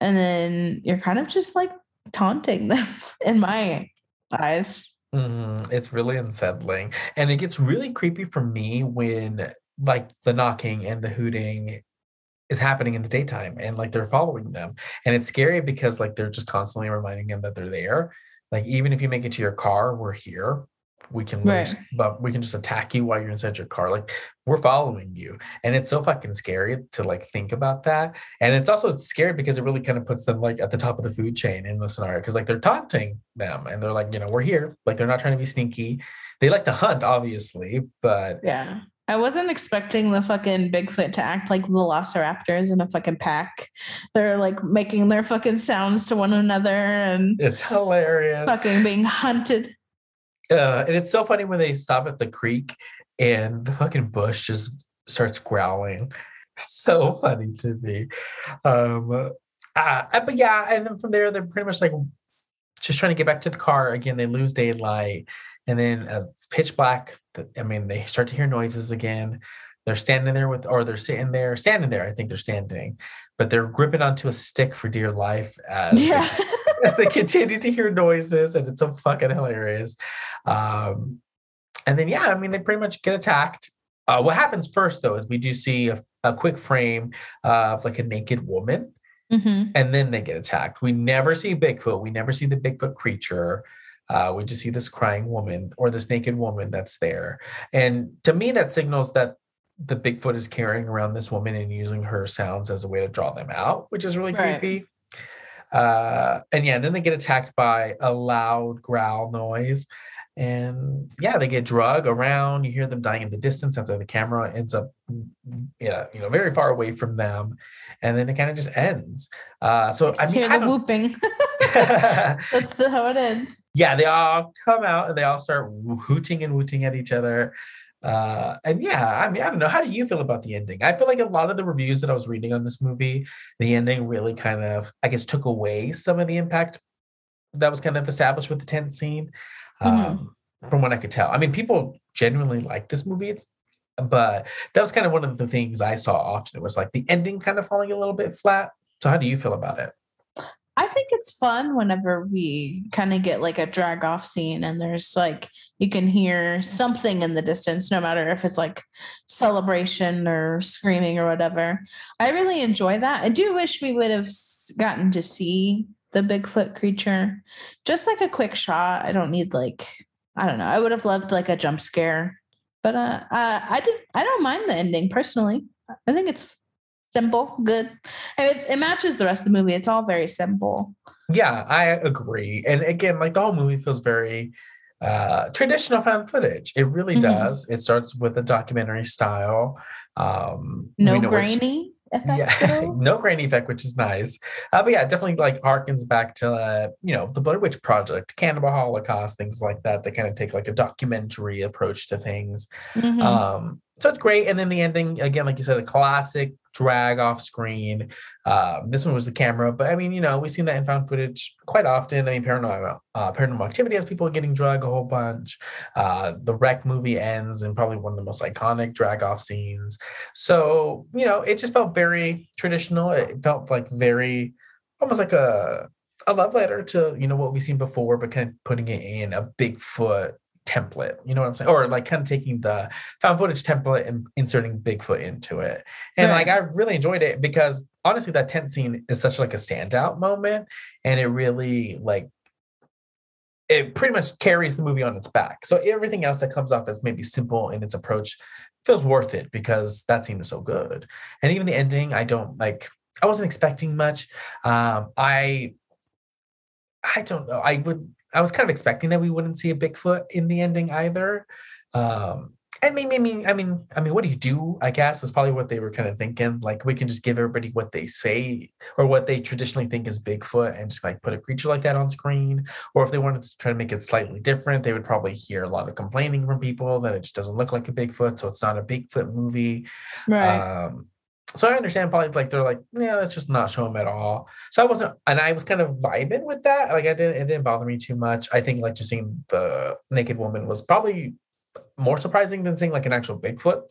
And then you're kind of just like taunting them in my eyes. Mm, it's really unsettling. And it gets really creepy for me when like the knocking and the hooting is happening in the daytime and like they're following them. And it's scary because like they're just constantly reminding them that they're there. Like even if you make it to your car we're here. We can right. but we can just attack you while you're inside your car. Like we're following you. And it's so fucking scary to like think about that. And it's also scary because it really kind of puts them like at the top of the food chain in the scenario because like they're taunting them and they're like you know we're here. Like they're not trying to be sneaky. They like to hunt obviously but yeah I wasn't expecting the fucking Bigfoot to act like velociraptors in a fucking pack. They're like making their fucking sounds to one another and it's hilarious. Fucking being hunted. Uh, and it's so funny when they stop at the creek and the fucking bush just starts growling. So funny to me. Um, uh, but yeah, and then from there, they're pretty much like just trying to get back to the car. Again, they lose daylight. And then as it's pitch black, I mean, they start to hear noises again. They're standing there with, or they're sitting there, standing there. I think they're standing, but they're gripping onto a stick for dear life as, yeah. they, as they continue to hear noises, and it's so fucking hilarious. Um, and then, yeah, I mean, they pretty much get attacked. Uh, what happens first, though, is we do see a, a quick frame of like a naked woman, mm-hmm. and then they get attacked. We never see Bigfoot. We never see the Bigfoot creature. Uh, we just see this crying woman or this naked woman that's there. And to me, that signals that the Bigfoot is carrying around this woman and using her sounds as a way to draw them out, which is really right. creepy. Uh, and yeah, then they get attacked by a loud growl noise. And yeah, they get drug around. You hear them dying in the distance after the camera ends up, yeah, you know, very far away from them, and then it kind of just ends. Uh, so I mean, hear the whooping. That's the, how it ends. Yeah, they all come out and they all start hooting and wooting at each other. Uh, and yeah, I mean, I don't know. How do you feel about the ending? I feel like a lot of the reviews that I was reading on this movie, the ending really kind of, I guess, took away some of the impact that was kind of established with the tent scene. Mm-hmm. Um, from what I could tell, I mean, people genuinely like this movie. It's, but that was kind of one of the things I saw often. It was like the ending kind of falling a little bit flat. So, how do you feel about it? I think it's fun whenever we kind of get like a drag off scene and there's like you can hear something in the distance, no matter if it's like celebration or screaming or whatever. I really enjoy that. I do wish we would have gotten to see the Bigfoot creature. Just like a quick shot. I don't need like I don't know. I would have loved like a jump scare. But uh, uh I did I don't mind the ending personally. I think it's simple, good. And it's it matches the rest of the movie. It's all very simple. Yeah, I agree. And again, like the whole movie feels very uh traditional found footage. It really mm-hmm. does. It starts with a documentary style. Um no grainy effect. Yeah, no grainy effect, which is nice. Uh, but yeah, definitely like harkens back to uh, you know the Blair Witch Project, Cannibal Holocaust, things like that. They kind of take like a documentary approach to things. Mm-hmm. Um, so it's great. And then the ending, again, like you said, a classic drag off screen. Um, this one was the camera, but I mean, you know, we've seen that in found footage quite often. I mean, paranormal, uh, paranormal activity has people getting drug a whole bunch. Uh, the REC movie ends in probably one of the most iconic drag off scenes. So, you know, it just felt very traditional. It felt like very almost like a a love letter to you know what we've seen before, but kind of putting it in a Bigfoot template. You know what I'm saying? Or like kind of taking the found footage template and inserting Bigfoot into it. And Right. like I really enjoyed it because honestly, that tent scene is such like a standout moment, and it really like it pretty much carries the movie on its back. So everything else that comes off as maybe simple in its approach feels worth it because that scene is so good. And even the ending, I don't like. I wasn't expecting much. Um, I I don't know. I would. I was kind of expecting that we wouldn't see a Bigfoot in the ending either. Um, and maybe, I mean, I mean, I mean, what do you do? I guess is probably what they were kind of thinking. Like, we can just give everybody what they say or what they traditionally think is Bigfoot, and just like put a creature like that on screen. Or if they wanted to try to make it slightly different, they would probably hear a lot of complaining from people that it just doesn't look like a Bigfoot, so it's not a Bigfoot movie. Right. Um, so I understand probably like they're like, yeah, let's just not show him at all. So I wasn't, and I was kind of vibing with that. Like I didn't, it didn't bother me too much. I think like just seeing the naked woman was probably more surprising than seeing like an actual Bigfoot.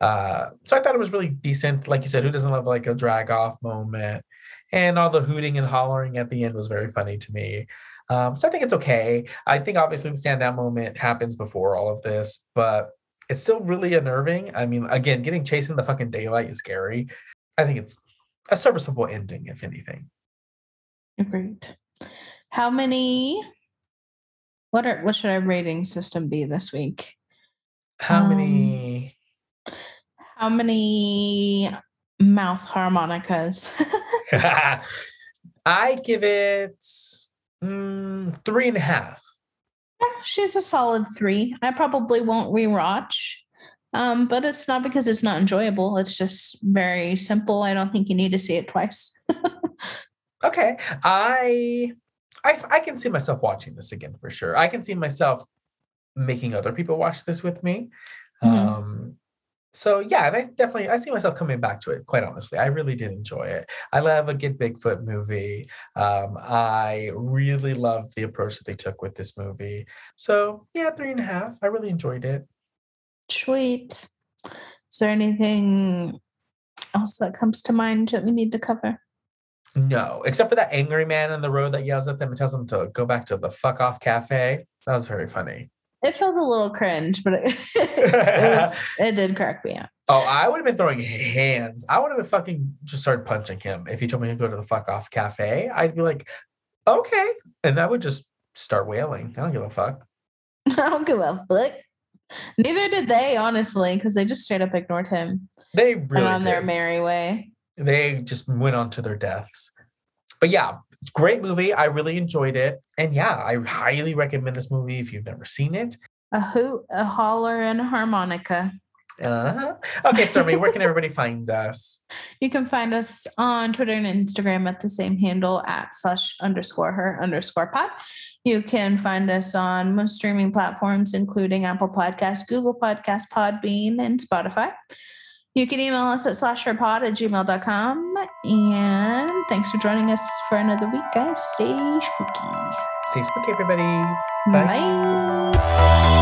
Uh, so I thought it was really decent. Like you said, who doesn't love like a drag off moment? And all the hooting and hollering at the end was very funny to me. Um, so I think it's okay. I think obviously the standout moment happens before all of this, but it's still really unnerving. I mean, again, getting chased in the fucking daylight is scary. I think it's a serviceable ending, if anything. Agreed. How many? What are what should our rating system be this week? How Um, many? How many mouth harmonicas? I give it mm, three and a half. Yeah, She's a solid three. I probably won't rewatch. Um, but it's not because it's not enjoyable. It's just very simple. I don't think you need to see it twice. Okay, I, I, I can see myself watching this again for sure. I can see myself making other people watch this with me. Mhm. Um, so yeah, and I definitely I see myself coming back to it. Quite honestly, I really did enjoy it. I love a good Bigfoot movie. Um, I really love the approach that they took with this movie. So yeah, three and a half. I really enjoyed it. Sweet. Is there anything else that comes to mind that we need to cover? No, except for that angry man on the road that yells at them and tells them to go back to the fuck off cafe. That was very funny. It felt a little cringe, but it, it, was, it did crack me up. Oh, I would have been throwing hands. I would have been fucking just started punching him if he told me to go to the fuck off cafe. I'd be like, okay, and I would just start wailing. I don't give a fuck. I don't give a fuck. Neither did they, honestly, because they just straight up ignored him They really on their merry way. They just went on to their deaths. But yeah, great movie. I really enjoyed it, and yeah, I highly recommend this movie if you've never seen it. A hoot, a holler, and a harmonica. Uh-huh. Okay, Stormy, where can everybody find us? You can find us on Twitter and Instagram at the same handle at slash underscore her underscore pod. You can find us on most streaming platforms, including Apple Podcasts, Google Podcasts, Podbean, and Spotify. You can email us at slasherpod at gmail.com. And thanks for joining us for another week, guys. Stay spooky. Stay spooky, everybody. Bye. Bye.